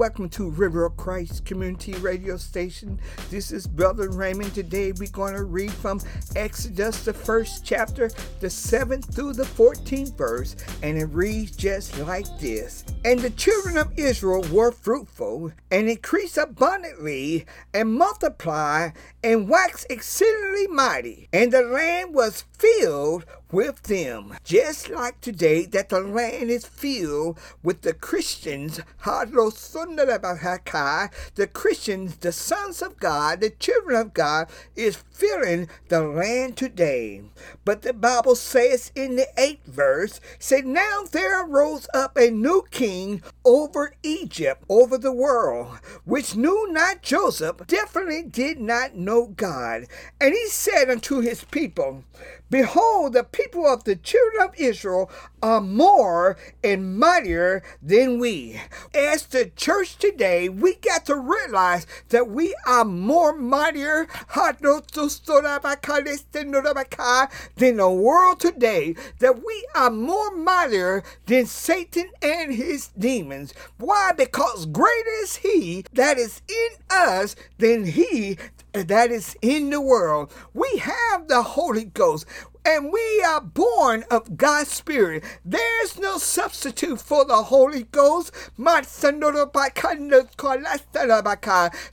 Welcome to River of Christ Community Radio Station. This is Brother Raymond. Today we're going to read from Exodus, the first chapter, the 7th through the 14th verse, and it reads just like this. And the children of Israel were fruitful, and increased abundantly, and multiplied, and waxed exceedingly mighty, and the land was filled with them. Just like today, that the land is filled with the Christians, the Christians, the sons of God, the children of God, is filling the land today. But the Bible says in the eighth verse, say, Now there arose up a new king over Egypt, over the world, which knew not Joseph, definitely did not know God. And he said unto his people, Behold, the people of the children of Israel are more and mightier than we. As the church today, we got to realize that we are more mightier than the world today, that we are more mightier than Satan and his demons. Why? Because greater is he that is in us than he that is in the world. We have the Holy Ghost and we are born of God's Spirit. There's no substitute for the Holy Ghost.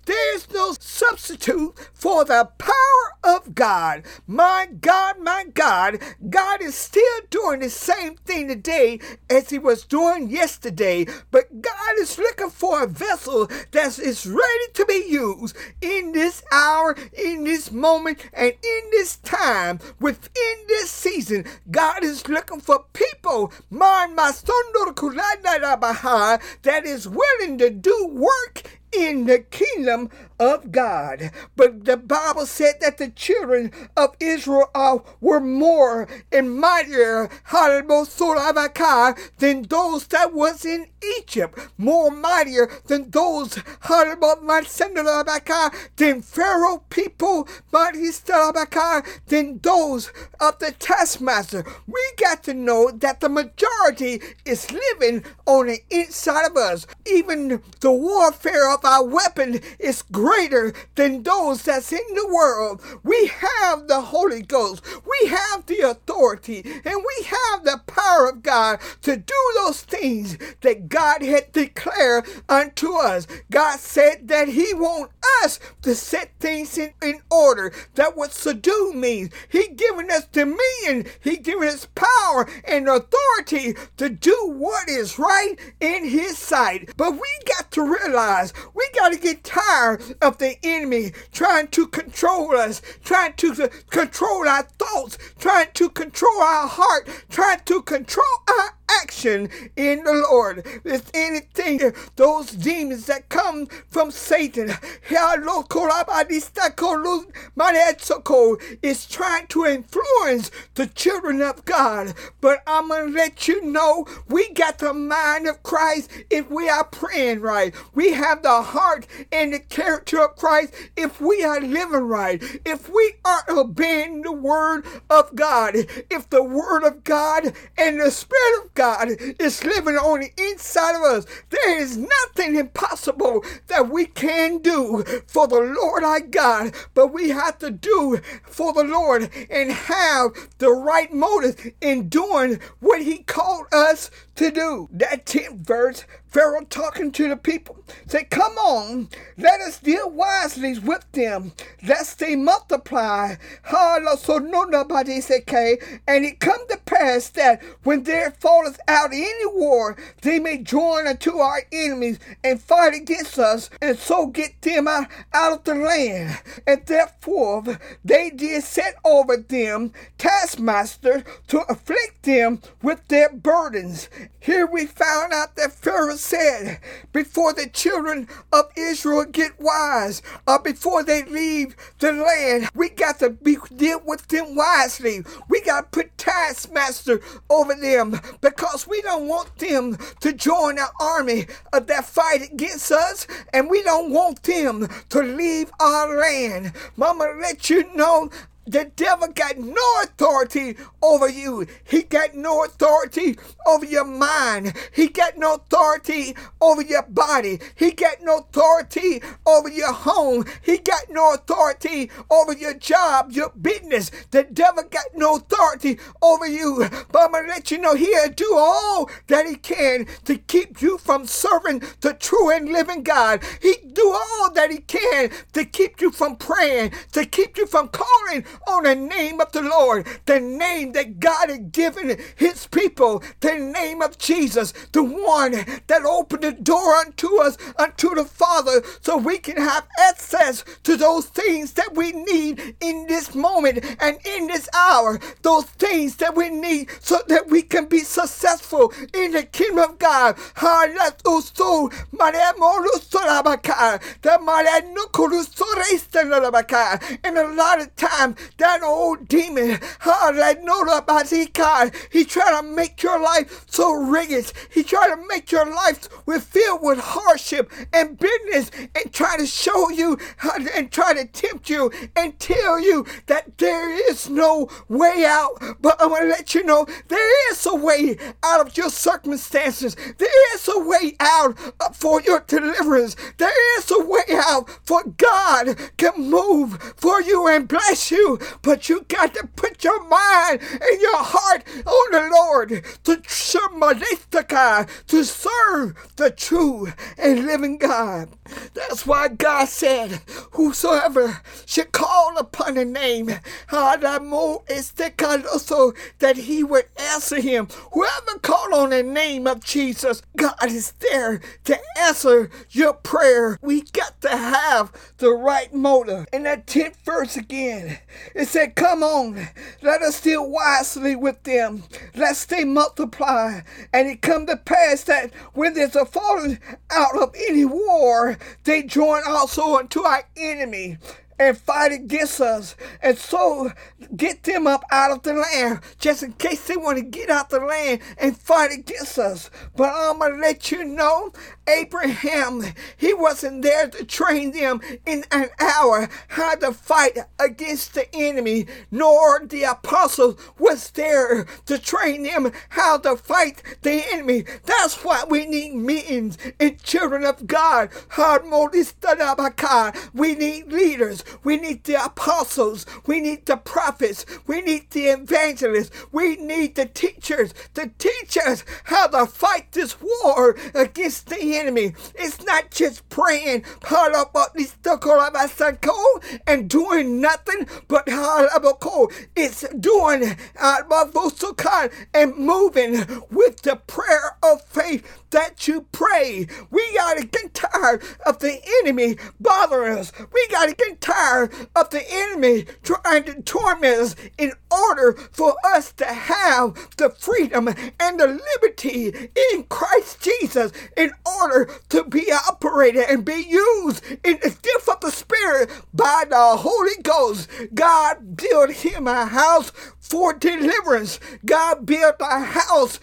There's no substitute for the power of God. My God, my God, God is still doing the same thing today as He was doing yesterday. But God is looking for a vessel that is ready to be used in this hour, in this moment, and in this time within in this season, God is looking for people, that is willing to do work in the kingdom of God. But the Bible said that the children of Israel uh, were more and mightier than those that was in Egypt, more mightier than those than Pharaoh people, than those of the taskmaster. We got to know that the majority is living on the inside of us. Even the warfare of our weapon is greater than those that's in the world. We have the Holy Ghost. We have the authority and we have the power of God to do those things that God had declared unto us. God said that He wants us to set things in, in order. That what subdue means. He given us dominion. He given us power and authority to do what is right in His sight. But we got to realize we got to get tired of the enemy trying to control us, trying to control our thoughts, trying to control our heart, trying to control our action in the Lord. If anything, those demons that come from Satan is trying to influence the children of God. But I'm going to let you know we got the mind of Christ if we are praying right. We have the heart and the character of Christ if we are living right. If we are obeying the word of God. If the word of God and the spirit of God is living on the inside of us. There is nothing impossible that we can do for the Lord our God, but we have to do for the Lord and have the right motive in doing what He called us to do. That 10th verse, Pharaoh talking to the people, say, Come on, let us deal wisely with them, lest they multiply. So no nobody say, And it come to pass that when there falleth out any war, they may join unto our enemies and fight against us, and so get them out, out of the land. And therefore they did set over them taskmasters to afflict them with their burdens here we found out that Pharaoh said, before the children of Israel get wise, or before they leave the land, we got to be, deal with them wisely. We got to put taskmaster over them because we don't want them to join our army of that fight against us, and we don't want them to leave our land. Mama, let you know The devil got no authority over you. He got no authority over your mind. He got no authority over your body. He got no authority over your home. He got no authority over your job, your business. The devil got no authority over you. But I'm gonna let you know he'll do all that he can to keep you from serving the true and living God. He do all that he can to keep you from praying, to keep you from calling on the name of the Lord, the name that God had given his people, the name of Jesus, the one that opened the door unto us, unto the Father, so we can have access to those things that we need in this moment and in this hour, those things that we need so that we can be successful in the kingdom of God. And a lot of times, that old demon, he try to make your life so rigid. He try to make your life filled with hardship and bitterness and try to show you and try to tempt you and tell you that there is no way out. But I want to let you know there is a way out of your circumstances. There is a way out for your deliverance. There is a way out for God can move for you and bless you. But you got to put your mind and your heart on the Lord to to serve the true and living God. That's why God said, Whosoever should call upon the name, so that he would answer him. Whoever called on the name of Jesus, God is there to answer your prayer. We got to have the right motive. In that 10th verse again, it said, Come on, let us deal wisely with them, lest they multiply. And it come to pass that when there's a falling out of any war, they join also unto our enemy and fight against us and so get them up out of the land just in case they want to get out the land and fight against us. But I'm going to let you know Abraham, he wasn't there to train them in an hour how to fight against the enemy, nor the apostles was there to train them how to fight the enemy. That's why we need meetings and children of God. We need leaders. We need the apostles. We need the prophets. We need the evangelists. We need the teachers to teach us how to fight this war against the enemy. It's not just praying and doing nothing, but it's doing uh, and moving with the prayer of faith that you pray. We got to get tired of the enemy bothering us. We got to get tired of the enemy trying to torment us in order for us to have the freedom and the liberty in Christ Jesus in order to be operated and be used in the gift of the Spirit by the Holy Ghost. God built him a house for deliverance. God built a house,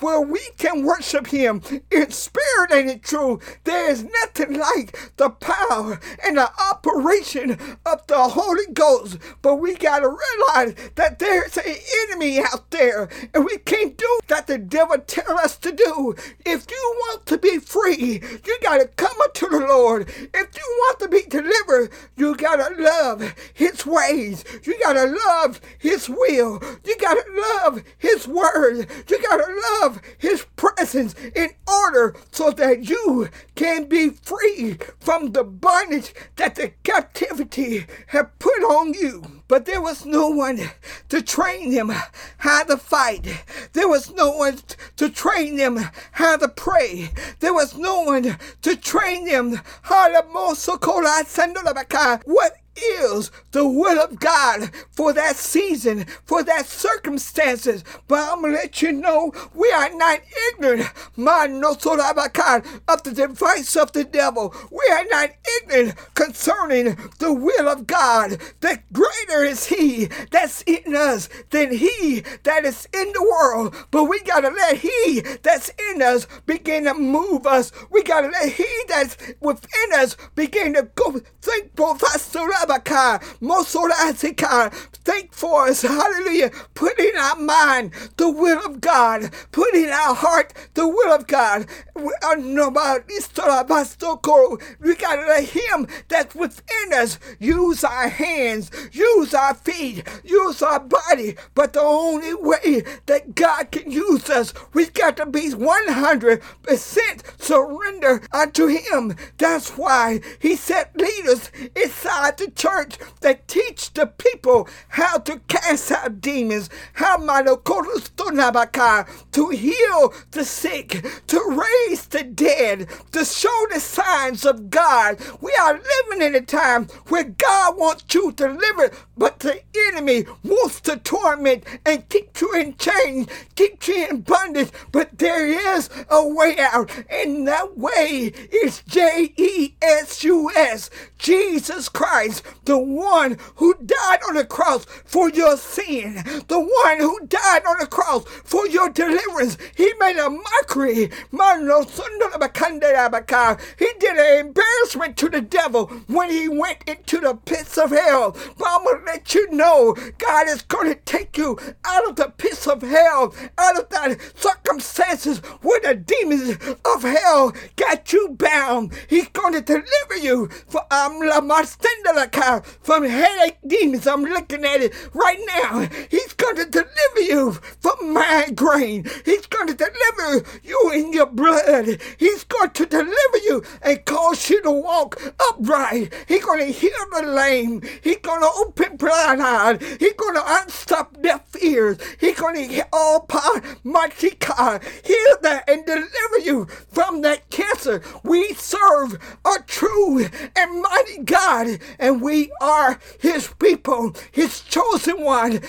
where we can worship Him in spirit and in truth. There is nothing like the power and the operation of the Holy Ghost. But we got to realize that there's an enemy out there, and we can't do that the devil tell us to do. If you want to be free, you got to come unto the Lord. If you want to be delivered, you got to love His ways. You got to love His will. You got to love His word. You got to love His presence in order so that you can be free from the bondage that the captivity have put on you. But there was no one to train them how to fight. There was no one to train them how to pray. There was no one to train them how to what is the will of God for that season, for that circumstances. But I'm gonna let you know we are not ignorant, of the device of the devil. We are not ignorant concerning the will of God. That greater is He that's in us than He that is in the world. But we gotta let He that's in us begin to move us. We gotta let He that's within us begin to go think for us Rabaka, Mosorasika. Thank for us, hallelujah. Put in our mind the will of God. Put in our heart the will of God. We are nobody. We got to let Him that's within us use our hands, use our feet, use our body. But the only way that God can use us, we got to be 100% surrender unto Him. That's why He set leaders inside the church that teach the people how to cast out demons, how to heal the sick, to raise the dead, to show the signs of God. We are living in a time where God wants you to live but the enemy wants to torment and keep you in chains, keep you in bondage. But there is a way out, and that way is J E S U S, Jesus Christ, the one who died on the cross for your sin, the one who died on the cross for your deliverance. He made a mockery. He did an embarrassment to the devil when he went into the pits of hell. But I'm going to let you know God is going to take you out of the pits of hell, out of that circumstances where the demons of hell got you bound. He's going to deliver you from, um, from headache demons. I'm looking at it right now. He's going to deliver you He's going to deliver you in your blood. He's going to deliver you and cause you to walk upright. He's going to heal the lame. He's going to open blind eyes. He's going to unstop deaf ears. He's going to all power, mighty God, heal that and deliver you from that cancer. We serve a true and mighty God, and we are His people, His chosen one,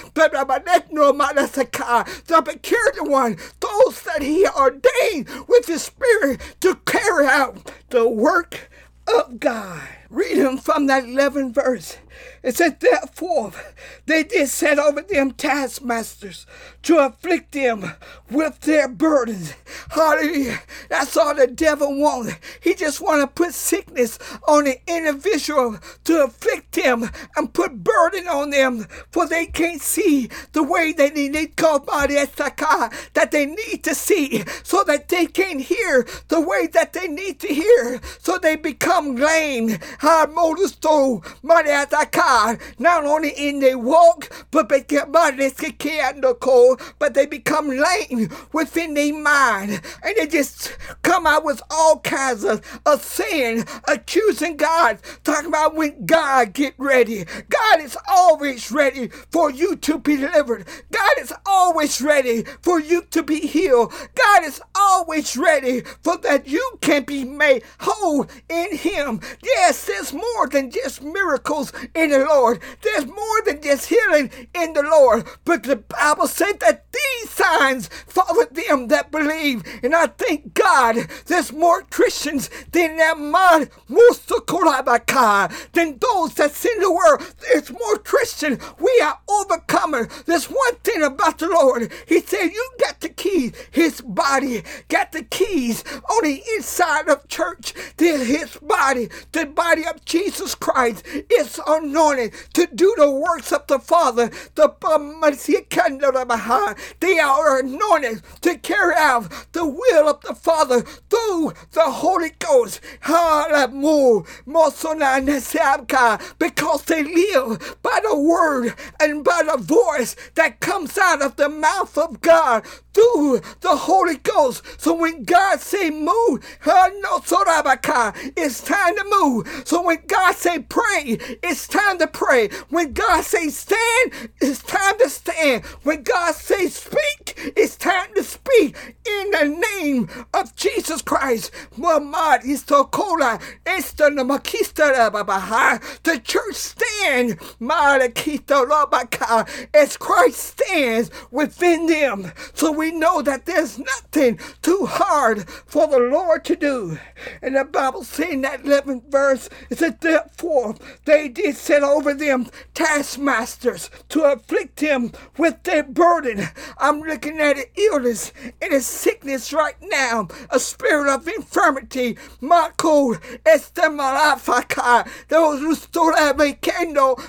the one, those that He ordained with His Spirit to carry out the work of God. Read him from that 11th verse. It said, Therefore, they did set over them taskmasters to afflict them with their burdens. Hallelujah. That's all the devil wanted. He just wanted to put sickness on the individual to afflict them and put burden on them, for they can't see the way that they need God that they need to see, so that they can't hear the way that they need to hear, so they become lame. God, not only in their walk, but they get but they become lame within their mind. And they just come out with all kinds of, of sin, accusing God, talking about when God get ready. God is always ready for you to be delivered. God is always ready for you to be healed. God is always ready for that you can be made whole in Him. Yes, there's more than just miracles in the Lord. There's more than just healing in the Lord. But the Bible said that these signs follow them that believe. And I thank God there's more Christians than that man, than those that's in the world. There's more Christian. We are overcomers. There's one thing about the Lord. He said, You got the keys. His body got the keys on the inside of church. Then his body, the body of Jesus Christ, is anointed to do the works of the Father. The um, they are anointed to carry out the will of the Father through the Holy Ghost. Because they live word and by the voice that comes out of the mouth of God through the Holy Ghost. So when God say move, it's time to move. So when God say pray, it's time to pray. When God say stand, it's time to stand. When God say speak, it's time to speak in the name of Jesus Christ. The church stand as Christ stands within them. So we know that there's nothing too hard for the Lord to do. And the Bible saying that 11th verse, it said, Therefore they did set over them taskmasters to afflict them with their burden. I'm looking at an illness and a sickness right now, a spirit of infirmity, Marco Estemalafaka, those who at a candle,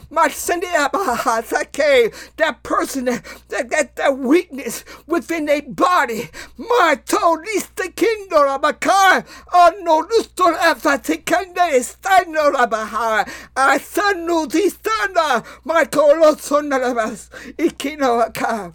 that person that, that, that weakness within their body, my tolista kindle Abaka, oh no, Lustor Afatikanda Estano Rabaha, Asanu Distana, Michael Losonarabas, Ikinawaka,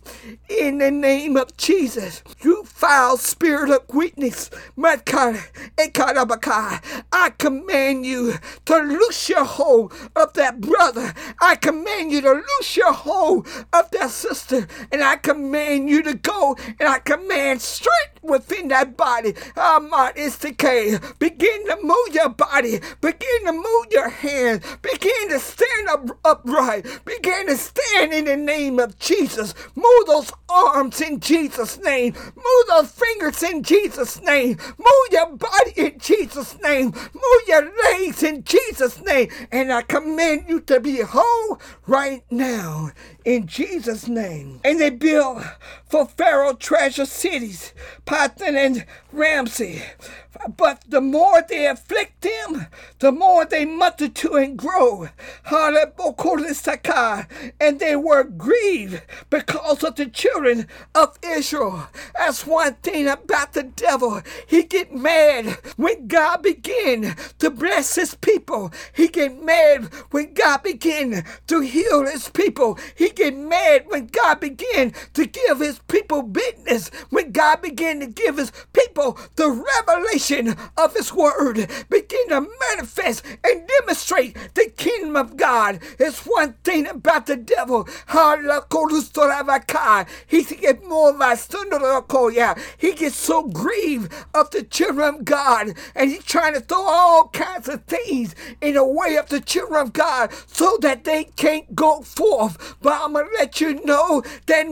in the name of Jesus, you foul spirit of weakness, Matkar, Ekarabaka, I command you to loose your hold of that brother. I command you to loose your hold of that sister. And I command you to go and I command strength within that body. Amon is decay. Begin to move your body. Begin to move your hands. Begin to stand up upright. Begin to stand in the name of Jesus. Move those arms in Jesus' name. Move those fingers in Jesus' name. Move your body in Jesus' name. Move your legs in Jesus' name. And I command you to be whole right now in Jesus' name. And they built for Pharaoh treasure cities, Pithom and Ramsey. But the more they afflict them, the more they multitude and grow. And they were grieved because of the children of Israel. That's one thing about the devil. He get mad when God begin to bless his people. He get mad when God begin to heal his people. He get mad when God begin to give his people business. When God begin to give his people the revelation of his word. Begin to manifest and demonstrate the kingdom of God. It's one thing about the devil. He get more He gets so grieved of the children of God, and he's trying to throw all kinds of things in the way of the children of God so that they can't go forth. But I'm gonna let you know that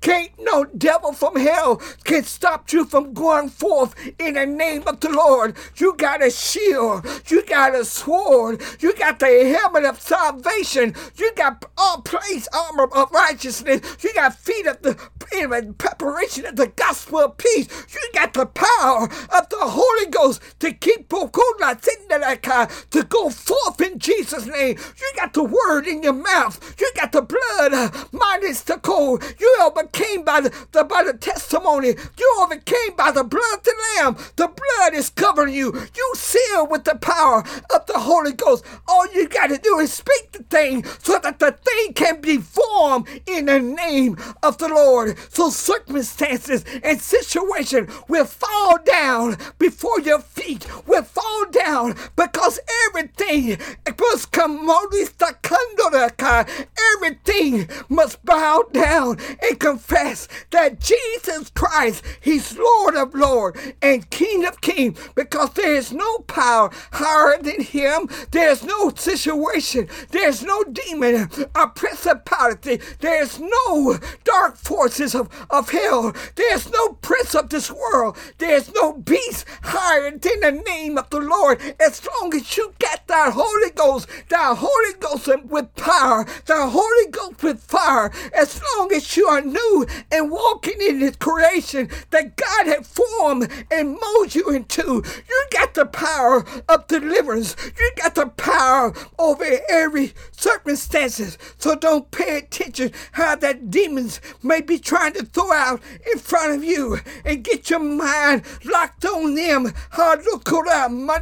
can't no devil from hell can stop you from going forth in the name of the Lord. You got a shield, you got a sword, you got the helmet of salvation, you got all place armor of righteousness, you got feet of the preparation of the gospel of peace, you got the power of the Holy Ghost to keep to go forth in Jesus' name. You got the word in your mouth, you got the blood, minus the cold. You overcame by the, the by the testimony, you overcame by the blood of the Lamb. The blood is covering you. You sealed with the power of the Holy Ghost. All you got to do is speak the thing so that the thing can be formed in the name of the Lord. So circumstances and situation will fall down before your feet, will fall down because everything everything must bow down and confess that Jesus Christ, He's Lord of Lord and King of King, because there is no power higher than Him. There's no situation, there's no demon or principality, there's no dark forces of, of hell, there's no prince of this world, there's no beast higher than the name of the Lord. As long as you get that Holy Ghost, that Holy Ghost with power, the Holy Ghost with fire, as long as you are new and walking in His creation that God had formed and molded you into. You got the power of deliverance. You got the power over every circumstances. So don't pay attention how that demons may be trying to throw out in front of you and get your mind locked on them.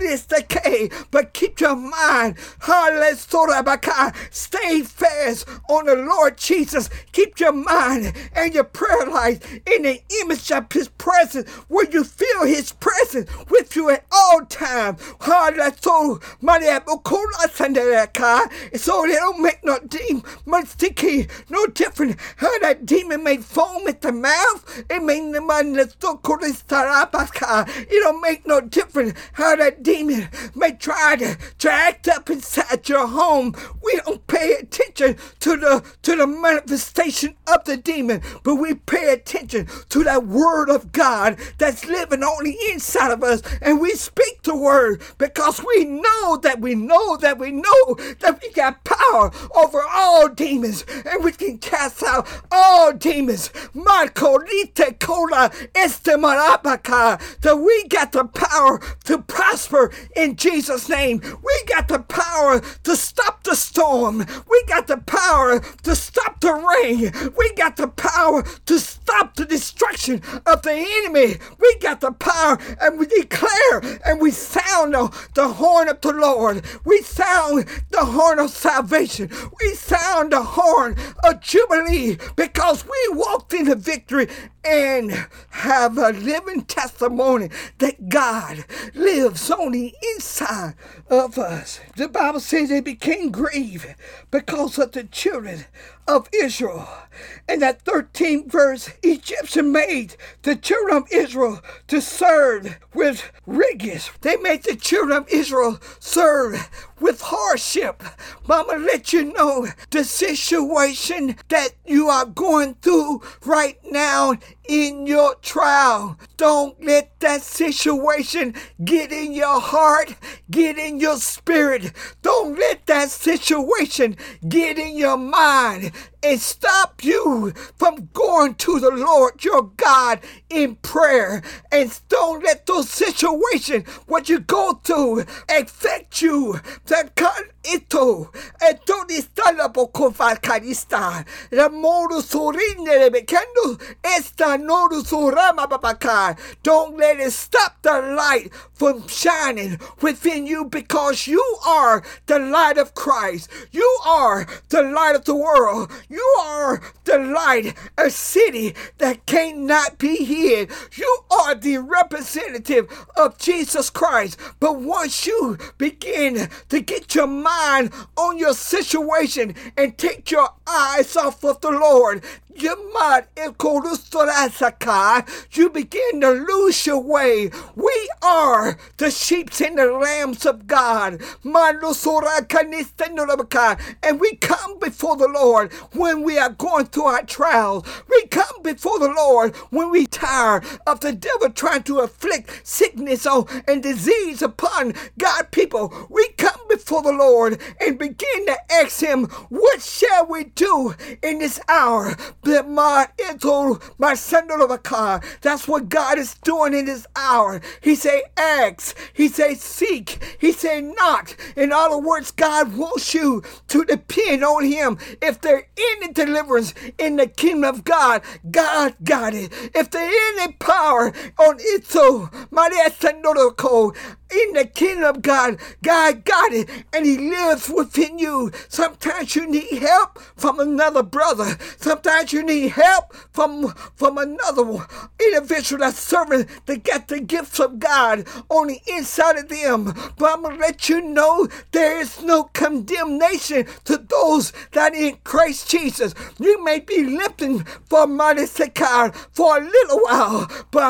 Is decay, but keep your mind. Let's stay fast on the Lord Jesus. Keep your mind and your prayer life in the image of His presence, where you feel His presence with you at all times. Hard so money so they don't make no demon no different. How that demon may foam at the mouth, it may the man that's so It don't make no difference how that demon may try to, to act up inside your home. We don't pay attention to the to the manifestation of the demon, but we pay attention to that word of God that's living on the inside of us, and we speak the word because we know that we know that we know that we got power over all demons and we can cast out all demons. Marco Lite Cola Estemarabaka. That we got the power to prosper in Jesus' name. We got the power to stop the storm. We got the power to stop the rain. We got the power to stop the destruction of the enemy. We got the power and we declare and we sound the, horn of the Lord. We sound the horn of salvation. We sound the horn of jubilee because we walked in the victory and have a living testimony that God lives on the inside of us. The Bible says they became grieved because of the children of Israel. In that 13th verse, Egyptian made the children of Israel to serve with riggers. They made the children of Israel serve with hardship. Mama, let you know the situation that you are going through right now in your trial. Don't let that situation get in your heart, get in your spirit. Don't let that situation get in your mind and stop you from going to the Lord your God in prayer. And don't let those situations, what you go through, affect you. That ito eto di stalla poco falcarista la modu surinde bekendo esta nodu surama papaka don't let it stop the light from shining within you because you are the light of Christ. You are the light of the world you are the light a city that cannot be hid. You are the representative of Jesus Christ. But once you begin to get your mind on your situation and take your eyes off of the Lord, you begin to lose your way. We are the sheep and the lambs of God. And we come before the Lord when we are going through our trials. We come before the Lord when we tired of the devil trying to afflict sickness oh, and disease upon God people. We come before the Lord and begin to ask Him, What shall we do in this hour? That's what God is doing in this hour. He say, ask. He say, seek. He say, knock. In other words, God wants you to depend on Him. If there any deliverance in the kingdom of God, God got it. If there any power on it, so Maria in the kingdom of God, God got it, and He lives within you. Sometimes you need help from another brother. Sometimes you need help from from another individual that's serving to get the gifts of God on the inside of them. But I'm gonna let you know there is no condemnation to those that in Christ Jesus. You may be limping for money for a little while, but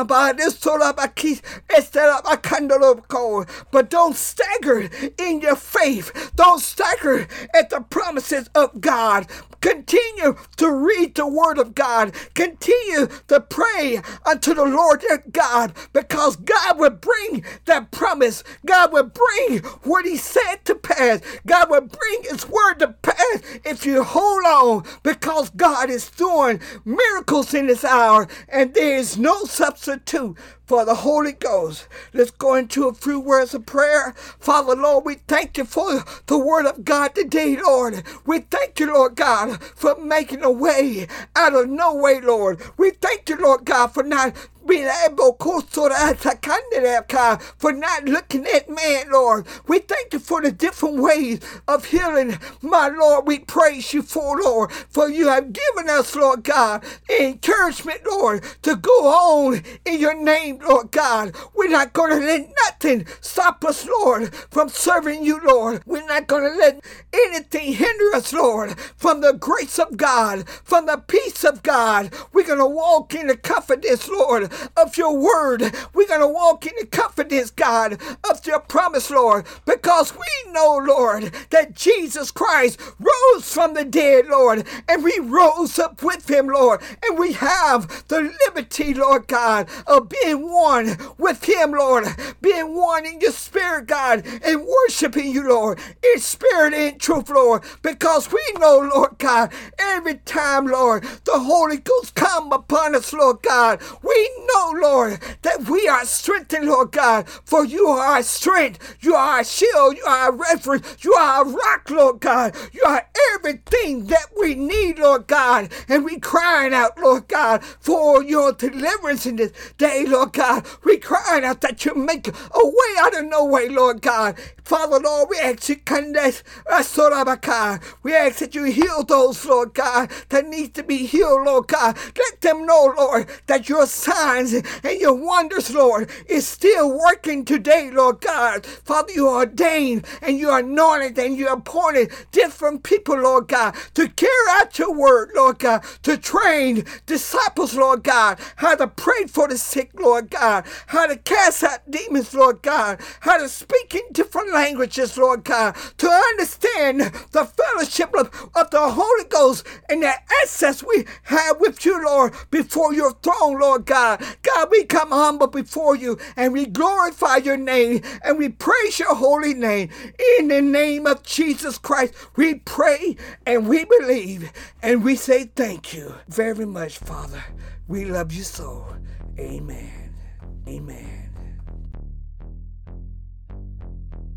but don't stagger in your faith. Don't stagger at the promises of God. Continue to read the word of God. Continue to pray unto the Lord your God because God will bring that promise. God will bring what he said to pass. God will bring his word to pass if you hold on because God is doing miracles in this hour and there is no substitute for the Holy Ghost. Let's go into a few words of prayer. Father, Lord, we thank you for the word of God today, Lord. We thank you, Lord God, for making a way out of no way, Lord. We thank you, Lord God, for not for not looking at man, Lord. We thank you for the different ways of healing, my Lord. We praise you for, Lord, for you have given us, Lord God, encouragement, Lord, to go on in your name, Lord God. We're not going to let nothing stop us, Lord, from serving you, Lord. We're not going to let anything hinder us, Lord, from the grace of God, from the peace of God. We're going to walk in the confidence, Lord, of your word. We're going to walk in the confidence, God, of your promise, Lord, because we know, Lord, that Jesus Christ rose from the dead, Lord, and we rose up with him, Lord, and we have the liberty, Lord God, of being one with him, Lord, being one in your spirit, God, and worshiping you, Lord, in spirit and truth, Lord, because we know, Lord God, every time, Lord, the Holy Ghost come upon us, Lord God, we know, Lord, that we are strengthened, Lord God, for you are our strength, you are our shield, you are our refuge, you are our rock, Lord God, you are everything that we need, Lord God, and we crying out, Lord God, for your deliverance in this day, Lord God. We crying out that you make a way out of no way, Lord God. Father, Lord, we ask you, uh, we ask that you heal those, Lord God, that need to be healed, Lord God. Let them know, Lord, that your and your wonders, Lord, is still working today, Lord God. Father, you ordained and you anointed and you appointed different people, Lord God, to carry out your word, Lord God, to train disciples, Lord God, how to pray for the sick, Lord God, how to cast out demons, Lord God, how to speak in different languages, Lord God, to understand the fellowship of, of the Holy Ghost and the access we have with you, Lord, before your throne, Lord God. God, we come humble before you and we glorify your name and we praise your holy name. In the name of Jesus Christ, we pray and we believe and we say thank you very much, Father. We love you so. Amen. Amen.